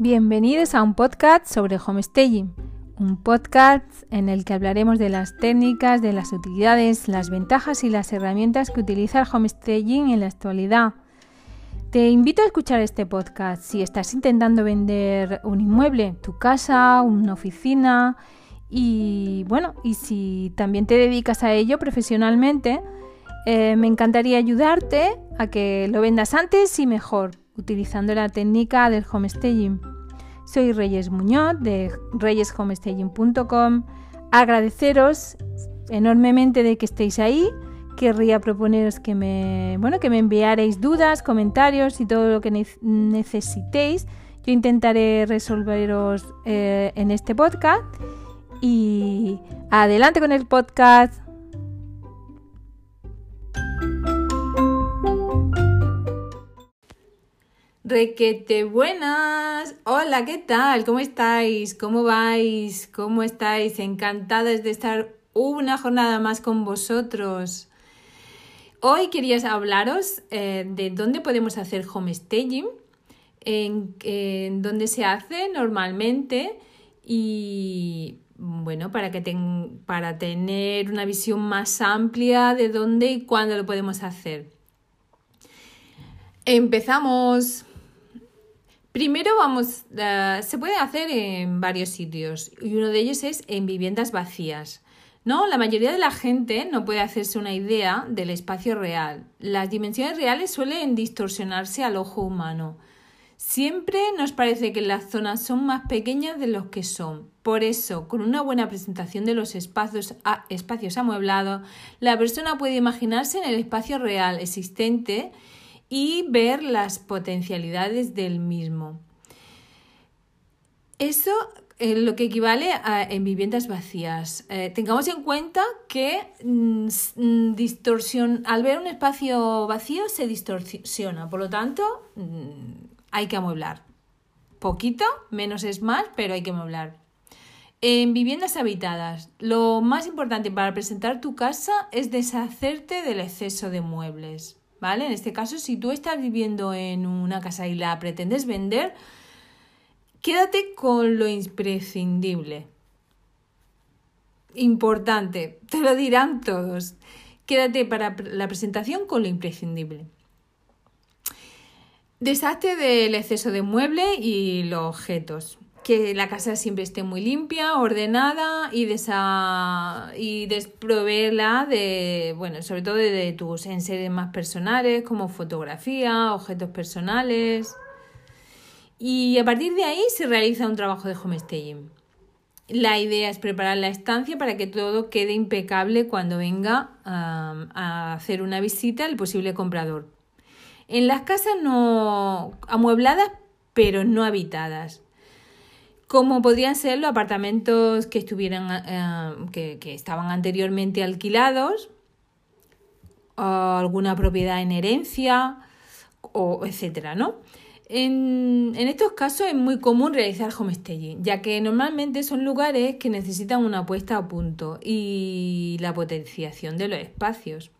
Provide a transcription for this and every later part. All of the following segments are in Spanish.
Bienvenidos a un podcast sobre homestaging, un podcast en el que hablaremos de las técnicas, de las utilidades, las ventajas y las herramientas que utiliza el homestaging en la actualidad. Te invito a escuchar este podcast si estás intentando vender un inmueble, tu casa, una oficina y bueno, y si también te dedicas a ello profesionalmente, eh, me encantaría ayudarte a que lo vendas antes y mejor utilizando la técnica del homestaging. Soy Reyes Muñoz de reyeshomestaging.com. Agradeceros enormemente de que estéis ahí. Querría proponeros que me, bueno, que me enviaréis dudas, comentarios y todo lo que necesitéis. Yo intentaré resolveros eh, en este podcast. Y adelante con el podcast. Requete buenas. Hola, ¿qué tal? ¿Cómo estáis? ¿Cómo vais? ¿Cómo estáis? Encantadas de estar una jornada más con vosotros. Hoy quería hablaros eh, de dónde podemos hacer homestaging, en, en dónde se hace normalmente y bueno, para, que para tener una visión más amplia de dónde y cuándo lo podemos hacer. Empezamos. Primero vamos, uh, se puede hacer en varios sitios y uno de ellos es en viviendas vacías. ¿no? La mayoría de la gente no puede hacerse una idea del espacio real. Las dimensiones reales suelen distorsionarse al ojo humano. Siempre nos parece que las zonas son más pequeñas de lo que son. Por eso, con una buena presentación de los espacios amueblados, la persona puede imaginarse en el espacio real existente y ver las potencialidades del mismo. Eso es lo que equivale a en viviendas vacías. Eh, tengamos en cuenta que mm, mm, distorsión, al ver un espacio vacío se distorsiona, por lo tanto mm, hay que amueblar. Poquito, menos es más, pero hay que amueblar. En viviendas habitadas, lo más importante para presentar tu casa es deshacerte del exceso de muebles. ¿Vale? En este caso, si tú estás viviendo en una casa y la pretendes vender, quédate con lo imprescindible. Importante, te lo dirán todos. Quédate para la presentación con lo imprescindible. Deshazte del exceso de mueble y los objetos que la casa siempre esté muy limpia, ordenada y, desa y desproveerla de, bueno, sobre todo de, tus enseres más personales como fotografía, objetos personales. Y a partir de ahí se realiza un trabajo de homestaging. La idea es preparar la estancia para que todo quede impecable cuando venga a hacer una visita el posible comprador. En las casas no amuebladas, pero no habitadas como podrían ser los apartamentos que estuvieran eh, que, estaban anteriormente alquilados, alguna propiedad en herencia, o etcétera, ¿no? En, en, estos casos es muy común realizar homestaging, ya que normalmente son lugares que necesitan una puesta a punto y la potenciación de los espacios.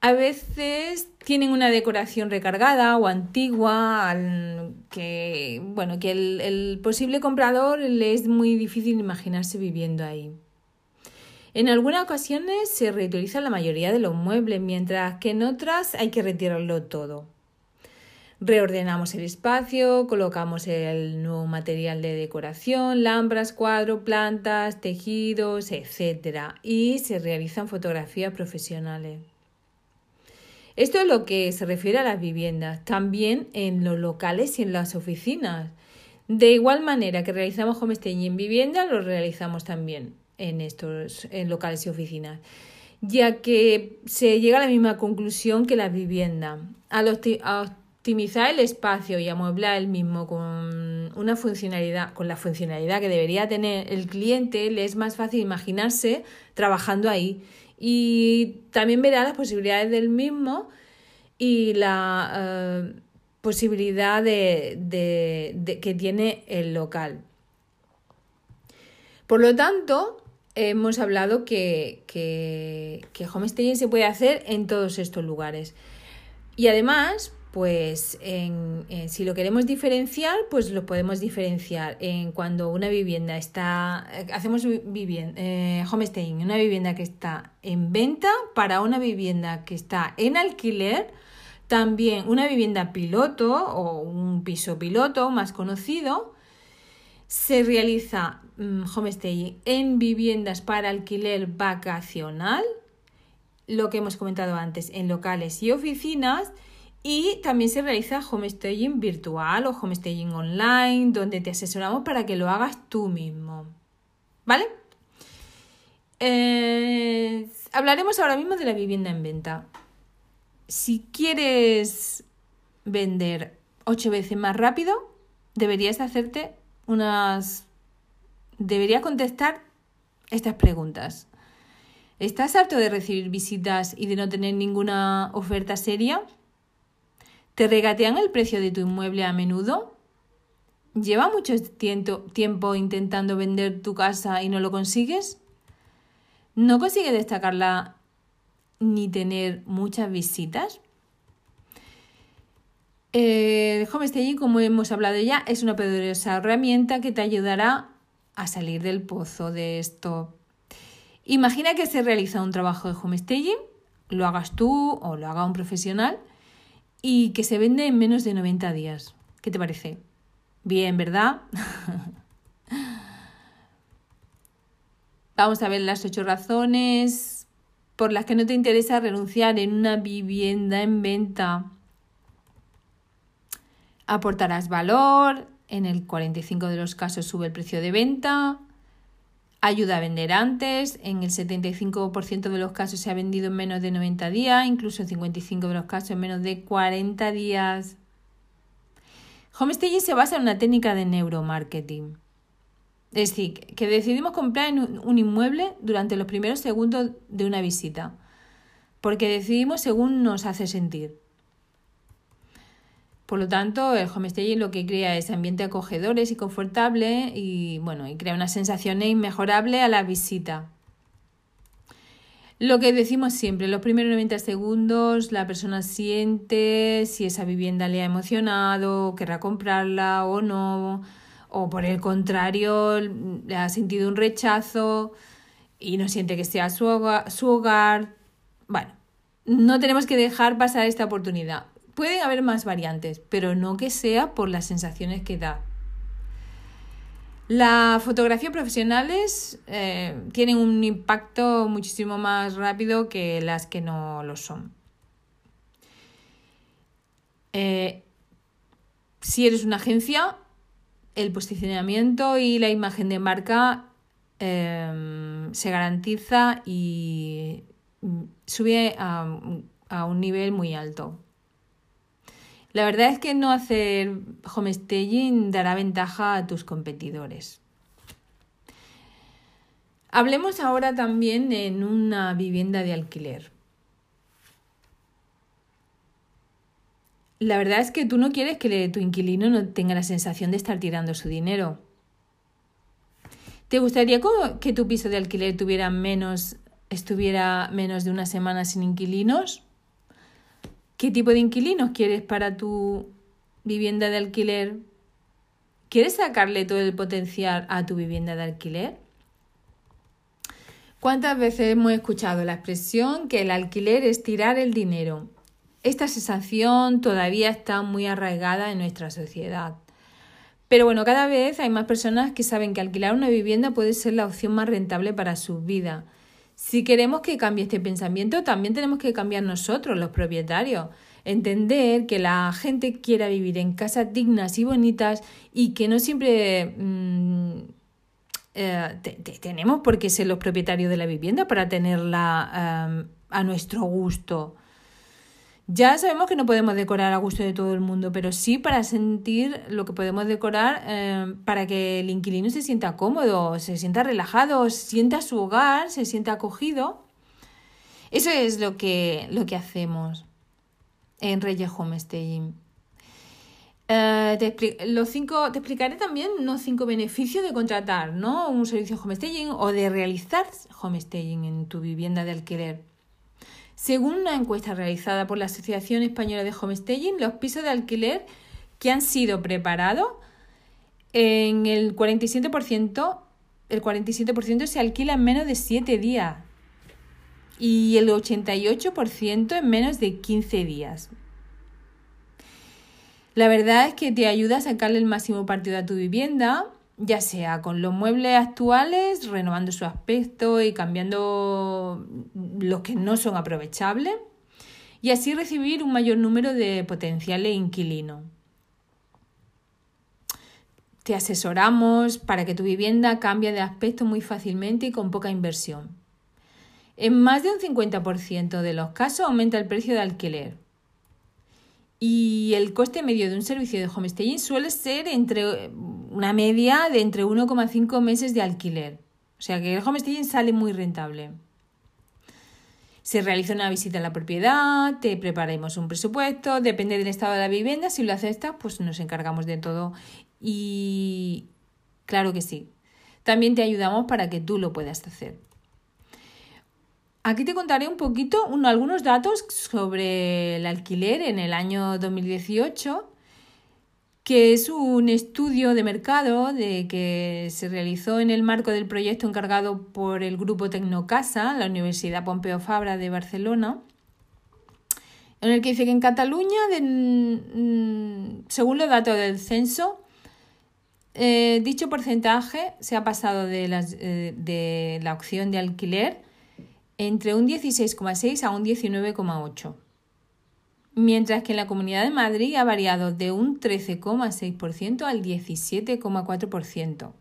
A veces tienen una decoración recargada o antigua que, bueno, que el, el posible comprador le es muy difícil imaginarse viviendo ahí. En algunas ocasiones se reutiliza la mayoría de los muebles, mientras que en otras hay que retirarlo todo. Reordenamos el espacio, colocamos el nuevo material de decoración, lámparas, cuadros, plantas, tejidos, etc. Y se realizan fotografías profesionales. Esto es lo que se refiere a las viviendas, también en los locales y en las oficinas. De igual manera que realizamos homestaging en viviendas, lo realizamos también en estos locales y oficinas, ya que se llega a la misma conclusión que las viviendas. Al optimizar el espacio y amueblar el mismo con una funcionalidad, con la funcionalidad que debería tener el cliente, le es más fácil imaginarse trabajando ahí y también verá las posibilidades del mismo y la eh, posibilidad de, que tiene el local. Por lo tanto, hemos hablado que, que, que se puede hacer en todos estos lugares. Y además, pues si lo queremos diferenciar, pues lo podemos diferenciar en cuando una vivienda está, hacemos vivienda, eh, homestaying, una vivienda que está en venta para una vivienda que está en alquiler, también una vivienda piloto o un piso piloto más conocido, se realiza mm, homestaying en viviendas para alquiler vacacional, lo que hemos comentado antes, en locales y oficinas, y también se realiza homestaging virtual o homestaging online, donde te asesoramos para que lo hagas tú mismo. ¿Vale? Eh, hablaremos ahora mismo de la vivienda en venta. Si quieres vender ocho veces más rápido, deberías hacerte unas... Deberías contestar estas preguntas. ¿Estás harto de recibir visitas y de no tener ninguna oferta seria? ¿Te regatean el precio de tu inmueble a menudo? ¿Lleva mucho tiempo intentando vender tu casa y no lo consigues? ¿No consigues destacarla ni tener muchas visitas? El homestaging, como hemos hablado ya, es una poderosa herramienta que te ayudará a salir del pozo de esto. Imagina que se realiza un trabajo de homestaging, lo hagas tú o lo haga un profesional y que se vende en menos de 90 días. ¿Qué te parece? Bien, ¿verdad? Vamos a ver las ocho razones por las que no te interesa renunciar en una vivienda en venta. Aportarás valor, en el 45 de los casos sube el precio de venta, Ayuda a vender antes, en el 75% de los casos se ha vendido en menos de 90 días, incluso en 55% de los casos en menos de 40 días. Homestaging se basa en una técnica de neuromarketing. Es decir, que decidimos comprar un inmueble durante los primeros segundos de una visita, porque decidimos según nos hace sentir. Por lo tanto, el homestaying lo que crea es ambiente acogedores y confortable y bueno, y crea una sensación inmejorable a la visita. Lo que decimos siempre, los primeros 90 segundos la persona siente si esa vivienda le ha emocionado, querrá comprarla o no, o por el contrario, le ha sentido un rechazo y no siente que sea su hogar. Su hogar. Bueno, no tenemos que dejar pasar esta oportunidad. Pueden haber más variantes, pero no que sea por las sensaciones que da. Las fotografías profesionales eh, tienen un impacto muchísimo más rápido que las que no lo son. Eh, si eres una agencia, el posicionamiento y la imagen de marca eh, se garantiza y mm, sube a un nivel muy alto. La verdad es que no hacer homestaging dará ventaja a tus competidores. Hablemos ahora también en una vivienda de alquiler. La verdad es que tú no quieres que tu inquilino no tenga la sensación de estar tirando su dinero. ¿Te gustaría que tu piso de alquiler tuviera menos, estuviera menos de una semana sin inquilinos? ¿Qué tipo de inquilinos quieres para tu vivienda de alquiler? ¿Quieres sacarle todo el potencial a tu vivienda de alquiler? ¿Cuántas veces hemos escuchado la expresión que el alquiler es tirar el dinero? Esta sensación todavía está muy arraigada en nuestra sociedad. Pero bueno, cada vez hay más personas que saben que alquilar una vivienda puede ser la opción más rentable para su vida si queremos que cambie este pensamiento, también tenemos que cambiar nosotros, los propietarios. Entender que la gente quiera vivir en casas dignas y bonitas y que no siempre mm, eh, tenemos por qué ser los propietarios de la vivienda para tenerla eh, a nuestro gusto. Ya sabemos que no podemos decorar a gusto de todo el mundo, pero sí para sentir lo que podemos decorar eh, para que el inquilino se sienta cómodo, se sienta relajado, sienta su hogar, se sienta acogido. Eso es lo que, lo que hacemos en Reyes Homestaying. Eh, te, los cinco, te explicaré también los cinco beneficios de contratar ¿no? un servicio homestaying o de realizar homestaying en tu vivienda de alquiler. Según una encuesta realizada por la Asociación Española de Homestaging, los pisos de alquiler que han sido preparados en el 47%, el 47% se alquila en menos de 7 días y el 88% en menos de 15 días. La verdad es que te ayuda a sacarle el máximo partido a tu vivienda, ya sea con los muebles actuales, renovando su aspecto y cambiando los que no son aprovechables, y así recibir un mayor número de potenciales inquilinos. Te asesoramos para que tu vivienda cambie de aspecto muy fácilmente y con poca inversión. En más de un 50% de los casos aumenta el precio de alquiler. Y el coste medio de un servicio de homestaging suele ser entre una media de entre 1,5 meses de alquiler. O sea que el homestaging sale muy rentable. Se realiza una visita a la propiedad, te preparamos un presupuesto, depende del estado de la vivienda, si lo aceptas, pues nos encargamos de todo y claro que sí. También te ayudamos para que tú lo puedas hacer. Aquí te contaré un poquito, algunos datos sobre el alquiler en el año 2018, que es un estudio de mercado de que se realizó en el marco del proyecto encargado por el grupo Tecnocasa, la Universidad Pompeu Fabra de Barcelona, en el que dice que en Cataluña, mm, según los datos del censo, eh, dicho porcentaje se ha pasado de, eh, de la opción de alquiler entre un 16,6 a un 19,8, mientras que en la Comunidad de Madrid ha variado de un 13,6% al 17,4%.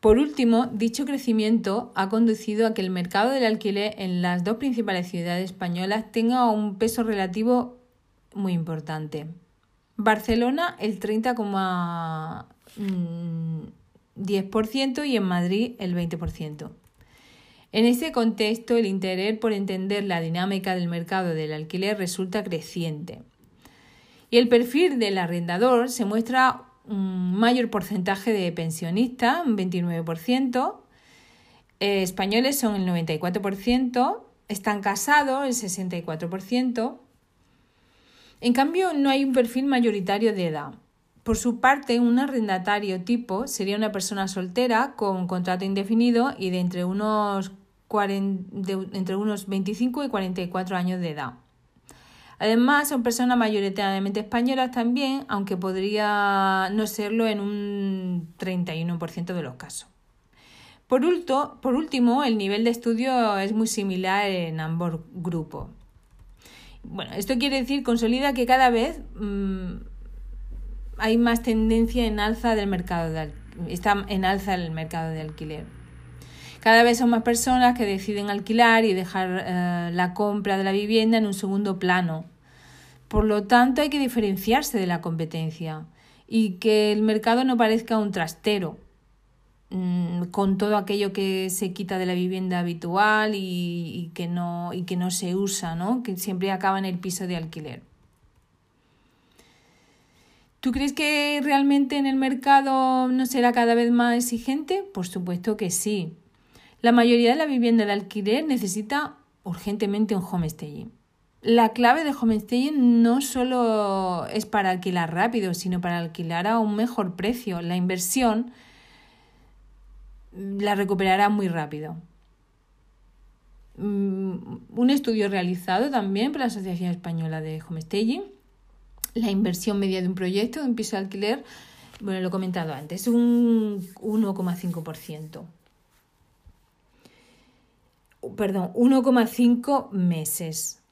Por último, dicho crecimiento ha conducido a que el mercado del alquiler en las dos principales ciudades españolas tenga un peso relativo muy importante. Barcelona el 30,10% y en Madrid el 20%. En ese contexto, el interés por entender la dinámica del mercado del alquiler resulta creciente. Y el perfil del arrendador se muestra un mayor porcentaje de pensionistas, un 29%, eh, españoles son el 94%, están casados el 64%, en cambio, no hay un perfil mayoritario de edad. Por su parte, un arrendatario tipo sería una persona soltera con contrato indefinido y de entre unos, entre unos 25 y 44 años de edad. Además, son personas mayoritariamente españolas también, aunque podría no serlo en un 31% de los casos. Por, último, el nivel de estudio es muy similar en ambos grupos. Bueno, esto quiere decir, consolida que cada vez mm, hay más tendencia en alza del mercado de está en alza el mercado de alquiler. Cada vez son más personas que deciden alquilar y dejar eh, la compra de la vivienda en un segundo plano. Por lo tanto, hay que diferenciarse de la competencia y que el mercado no parezca un trastero, Mm, con todo aquello que se quita de la vivienda habitual y, que, no, y que no se usa, ¿no? que siempre acaba en el piso de alquiler. ¿Tú crees que realmente en el mercado no será cada vez más exigente? Por supuesto que sí. La mayoría de la vivienda de alquiler necesita urgentemente un homestaging. La clave de homestaging no solo es para alquilar rápido, sino para alquilar a un mejor precio. La inversión la recuperará muy rápido. Mm, un estudio realizado también por la Asociación Española de Homestaging, la inversión media de un proyecto de un piso de alquiler, bueno, lo he comentado antes, un 1,5%. Perdón, 1,5 meses.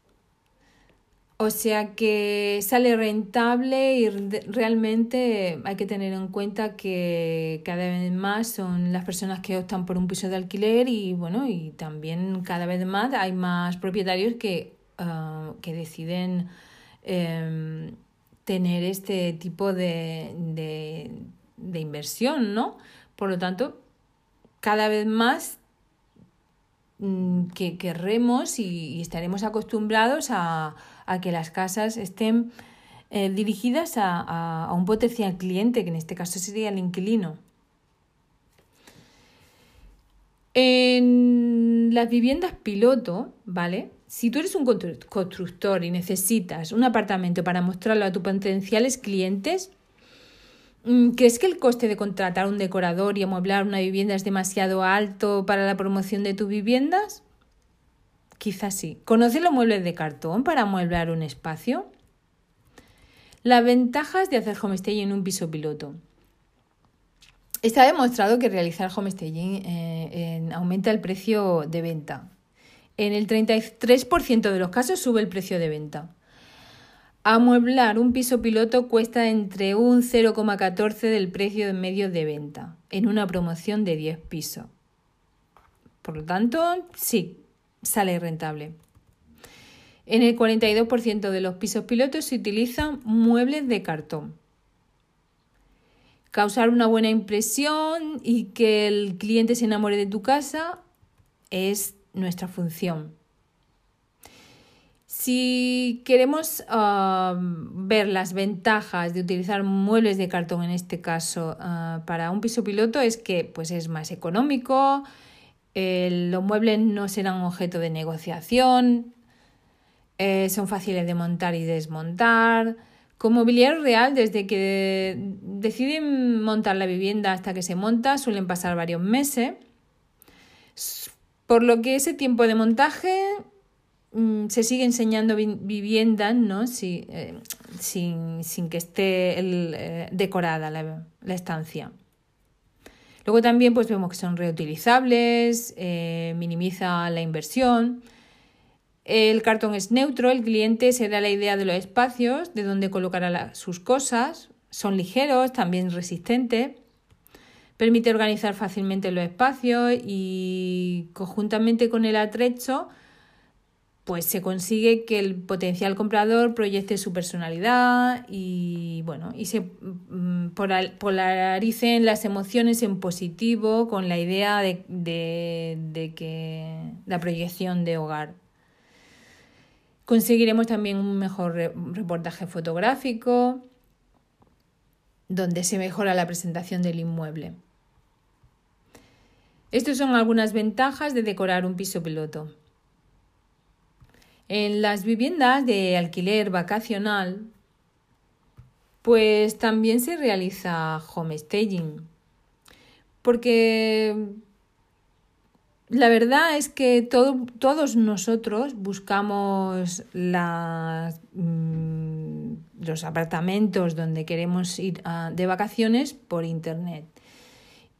O sea que sale rentable y realmente hay que tener en cuenta que cada vez más son las personas que optan por un piso de alquiler y bueno, y también cada vez más hay más propietarios que, ah, que deciden em, tener este tipo de, de, inversión, ¿no? Por lo tanto, cada vez más que querremos y estaremos acostumbrados a a que las casas estén eh, dirigidas a, un potencial cliente, que en este caso sería el inquilino. En las viviendas piloto, ¿vale? Si tú eres un constructor y necesitas un apartamento para mostrarlo a tus potenciales clientes, mm, ¿crees que el coste de contratar un decorador y amueblar una vivienda es demasiado alto para la promoción de tus viviendas? Quizás sí. ¿Conoces los muebles de cartón para amueblar un espacio? Las ventajas de hacer homestaging en un piso piloto. Está demostrado que realizar homestaging eh, aumenta el precio de venta. En el 33% de los casos sube el precio de venta. Amueblar un piso piloto cuesta entre un 0,14 del precio de medio de venta en una promoción de 10 pisos. Por lo tanto, sí, sale rentable. En el 42% de los pisos pilotos se utilizan muebles de cartón causar una buena impresión y que el cliente se enamore de tu casa es nuestra función. Si queremos um, ver las ventajas de utilizar muebles de cartón en este caso uh, para un piso piloto es que pues es más económico, los muebles no serán objeto de negociación, eh, son fáciles de montar y desmontar, con mobiliario real, desde que deciden montar la vivienda hasta que se monta, suelen pasar varios meses. Por lo que ese tiempo de montaje se sigue enseñando viviendas, ¿no? Eh, sin, que esté eh, decorada la, estancia. Luego también pues, vemos que son reutilizables, eh, minimiza la inversión. El cartón es neutro, el cliente se da la idea de los espacios, de dónde colocará sus cosas, son ligeros, también resistentes, permite organizar fácilmente los espacios y conjuntamente con el atrecho pues se consigue que el potencial comprador proyecte su personalidad y bueno y se mm, polaricen las emociones en positivo con la idea de, de que la proyección de hogar. Conseguiremos también un mejor reportaje fotográfico, donde se mejora la presentación del inmueble. Estas son algunas ventajas de decorar un piso piloto. En las viviendas de alquiler vacacional, pues también se realiza homestaging, porque la verdad es que todos nosotros buscamos mm, los apartamentos donde queremos ir de vacaciones por internet.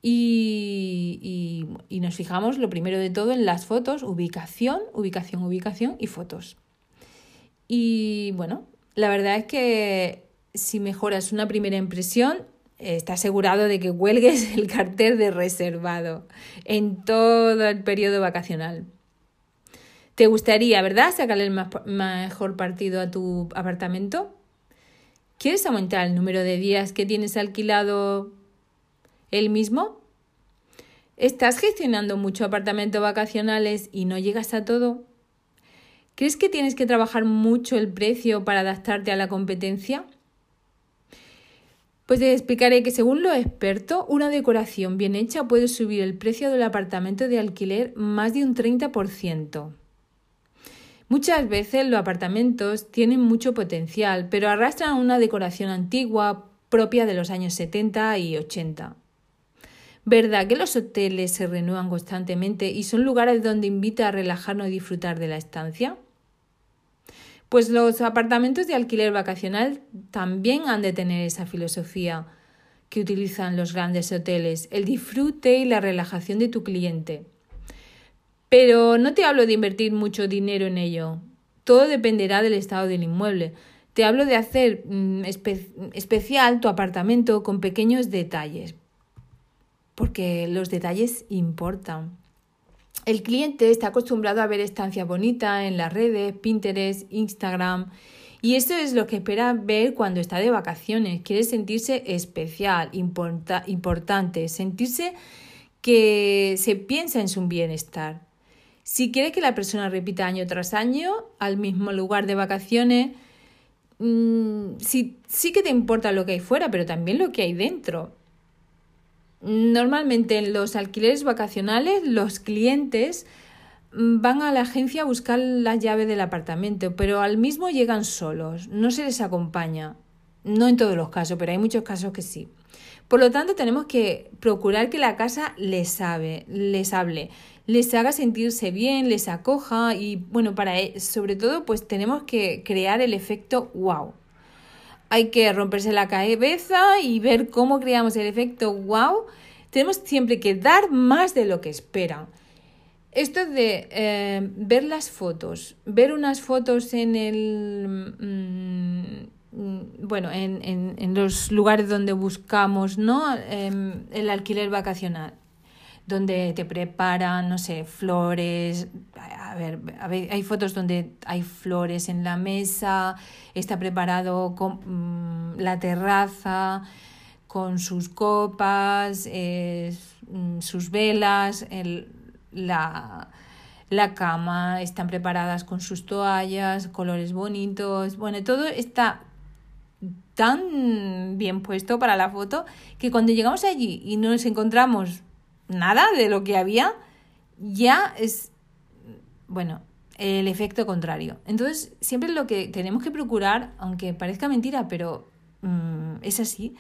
Y, y, nos fijamos lo primero de todo en las fotos, ubicación, ubicación, ubicación y fotos. Y bueno, la verdad es que si mejoras una primera impresión, está asegurado de que huelgues el cartel de reservado en todo el periodo vacacional. ¿Te gustaría, verdad, sacarle el mejor partido a tu apartamento? ¿Quieres aumentar el número de días que tienes alquilado el mismo? ¿Estás gestionando mucho apartamentos vacacionales y no llegas a todo? ¿Crees que tienes que trabajar mucho el precio para adaptarte a la competencia? Pues te explicaré que según los expertos, una decoración bien hecha puede subir el precio del apartamento de alquiler más de un 30%. Muchas veces los apartamentos tienen mucho potencial, pero arrastran una decoración antigua propia de los años 70 y 80. ¿Verdad que los hoteles se renuevan constantemente y son lugares donde invita a relajarnos y disfrutar de la estancia? Pues los apartamentos de alquiler vacacional también han de tener esa filosofía que utilizan los grandes hoteles, el disfrute y la relajación de tu cliente. Pero no te hablo de invertir mucho dinero en ello. Todo dependerá del estado del inmueble. Te hablo de hacer mm, especial tu apartamento con pequeños detalles. Porque los detalles importan. El cliente está acostumbrado a ver estancias bonitas en las redes, Pinterest, Instagram, y eso es lo que espera ver cuando está de vacaciones. Quiere sentirse especial, importante, sentirse que se piensa en su bienestar. Si quiere que la persona repita año tras año al mismo lugar de vacaciones, mm, sí, sí que te importa lo que hay fuera, pero también lo que hay dentro. Normalmente en los alquileres vacacionales los clientes mm, van a la agencia a buscar la llave del apartamento, pero al mismo llegan solos, no se les acompaña. No en todos los casos, pero hay muchos casos que sí. Por lo tanto, tenemos que procurar que la casa les sabe, les hable, les haga sentirse bien, les acoja y bueno, para e, sobre todo pues tenemos que crear el efecto wow. Hay que romperse la cabeza y ver cómo creamos el efecto wow. Tenemos siempre que dar más de lo que esperan. Esto de eh, ver las fotos, ver unas fotos en el... Mm, bueno, en, en, en, los lugares donde buscamos ¿no? Em, el alquiler vacacional, donde te preparan, no sé, flores. A ver, a ver, hay fotos donde hay flores en la mesa, está preparado con, mm, la terraza con sus copas, mm, sus velas, el, la, la cama, están preparadas con sus toallas, colores bonitos, bueno, todo está tan bien puesto para la foto que cuando llegamos allí y no nos encontramos nada de lo que había, ya es, bueno, el efecto contrario. Entonces, siempre lo que tenemos que procurar, aunque parezca mentira, pero mm, es así,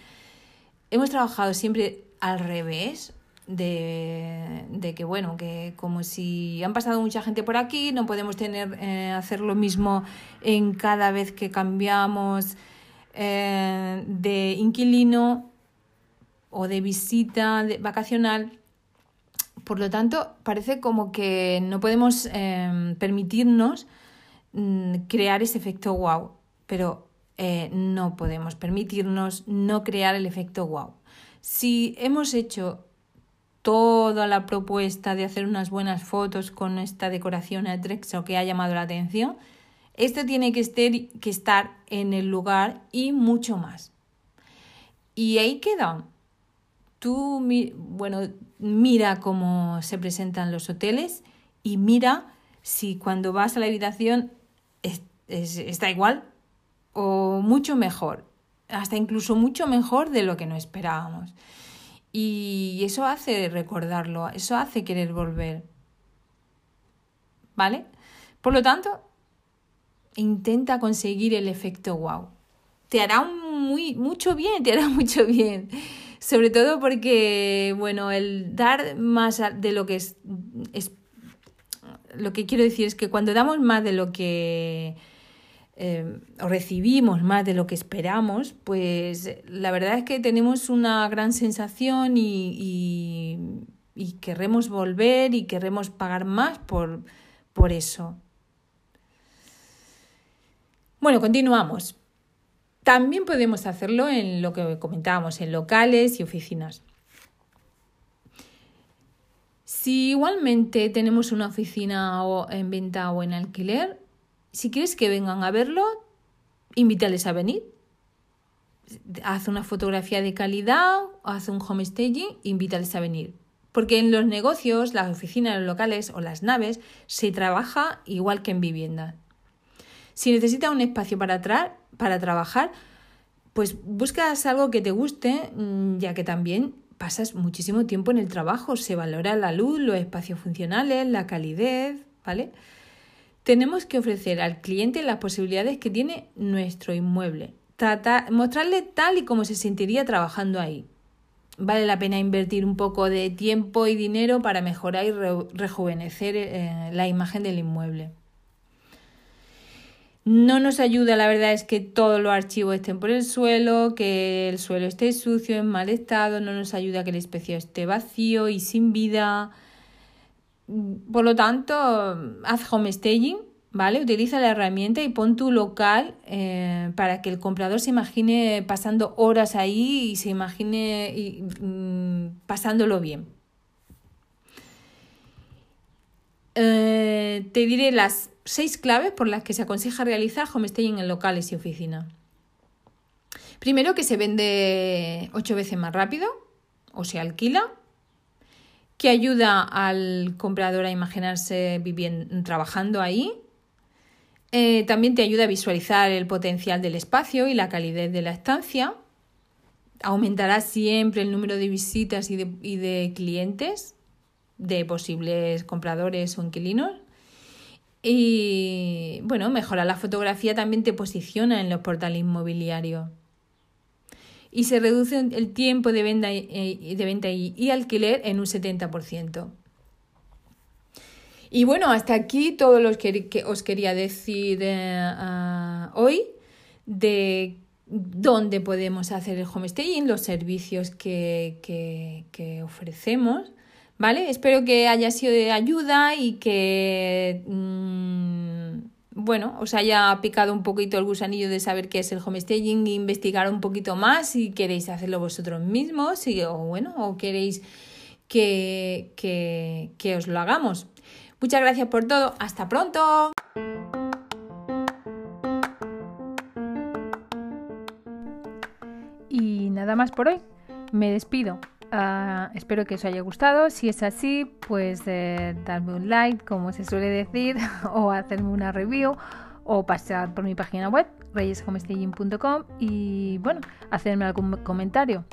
hemos trabajado siempre al revés, de, de, que bueno, que como si han pasado mucha gente por aquí, no podemos tener eh, hacer lo mismo en cada vez que cambiamos eh, de inquilino o de visita vacacional. Por lo tanto, parece como que no podemos eh, permitirnos mm, crear ese efecto wow, pero no podemos permitirnos no crear el efecto wow. Si hemos hecho toda la propuesta de hacer unas buenas fotos con esta decoración atrexo que ha llamado la atención, esto tiene que, que estar en el lugar y mucho más. Y ahí queda. Tú, bueno, mira cómo se presentan los hoteles y mira si cuando vas a la habitación está igual o mucho mejor, hasta incluso mucho mejor de lo que no esperábamos. Y eso hace recordarlo, eso hace querer volver. ¿Vale? Por lo tanto, intenta conseguir el efecto wow. Te hará muy, mucho bien, te hará mucho bien. Sobre todo porque, bueno, el dar más de lo que es, es lo que quiero decir es que cuando damos más de lo que eh, o recibimos más de lo que esperamos, pues la verdad es que tenemos una gran sensación y, y, querremos volver y querremos pagar más por, por eso. Bueno, continuamos. También podemos hacerlo en lo que comentábamos, en locales y oficinas. Si igualmente tenemos una oficina en venta o en alquiler, si quieres que vengan a verlo, invítales a venir. Haz una fotografía de calidad, haz un home staging, invítales a venir. Porque en los negocios, las oficinas, los locales o las naves se trabaja igual que en vivienda. Si necesitas un espacio para, para trabajar, pues buscas algo que te guste, mm, ya que también pasas muchísimo tiempo en el trabajo, se valora la luz, los espacios funcionales, la calidez, ¿vale? Tenemos que ofrecer al cliente las posibilidades que tiene nuestro inmueble, mostrarle tal y como se sentiría trabajando ahí. Vale la pena invertir un poco de tiempo y dinero para mejorar y rejuvenecer eh, la imagen del inmueble. No nos ayuda, la verdad es que todos los archivos estén por el suelo, que el suelo esté sucio, en mal estado, no nos ayuda que el espacio esté vacío y sin vida. Por lo tanto, haz home staging, ¿vale? Utiliza la herramienta y pon tu local eh, para que el comprador se imagine pasando horas ahí y se imagine y, mm, pasándolo bien. Eh, te diré las seis claves por las que se aconseja realizar homestaying en locales y oficinas. Primero, que se vende ocho veces más rápido o se alquila que ayuda al comprador a imaginarse viviendo, trabajando ahí. Eh, también te ayuda a visualizar el potencial del espacio y la calidez de la estancia. Aumentará siempre el número de visitas y de, y de clientes de posibles compradores o inquilinos. Y bueno, mejorar la fotografía también te posiciona en los portales inmobiliarios. Y se reduce el tiempo de venta, de venta y, alquiler en un 70%. Y bueno, hasta aquí todo lo que, os quería decir eh, hoy de dónde podemos hacer el homestaying, los servicios que, que ofrecemos. ¿Vale? Espero que haya sido de ayuda y que, mm, bueno, os haya picado un poquito el gusanillo de saber qué es el homestaging e investigar un poquito más si queréis hacerlo vosotros mismos o, bueno, o queréis que, que, que os lo hagamos. Muchas gracias por todo. Hasta pronto. Y nada más por hoy. Me despido. Ah, espero que os haya gustado. Si es así, pues eh, darme un like, como se suele decir, o hacerme una review, o pasar por mi página web, reyeshomestaging.com, y bueno, hacerme algún comentario.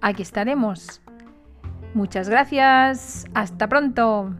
Aquí estaremos. Muchas gracias. Hasta pronto.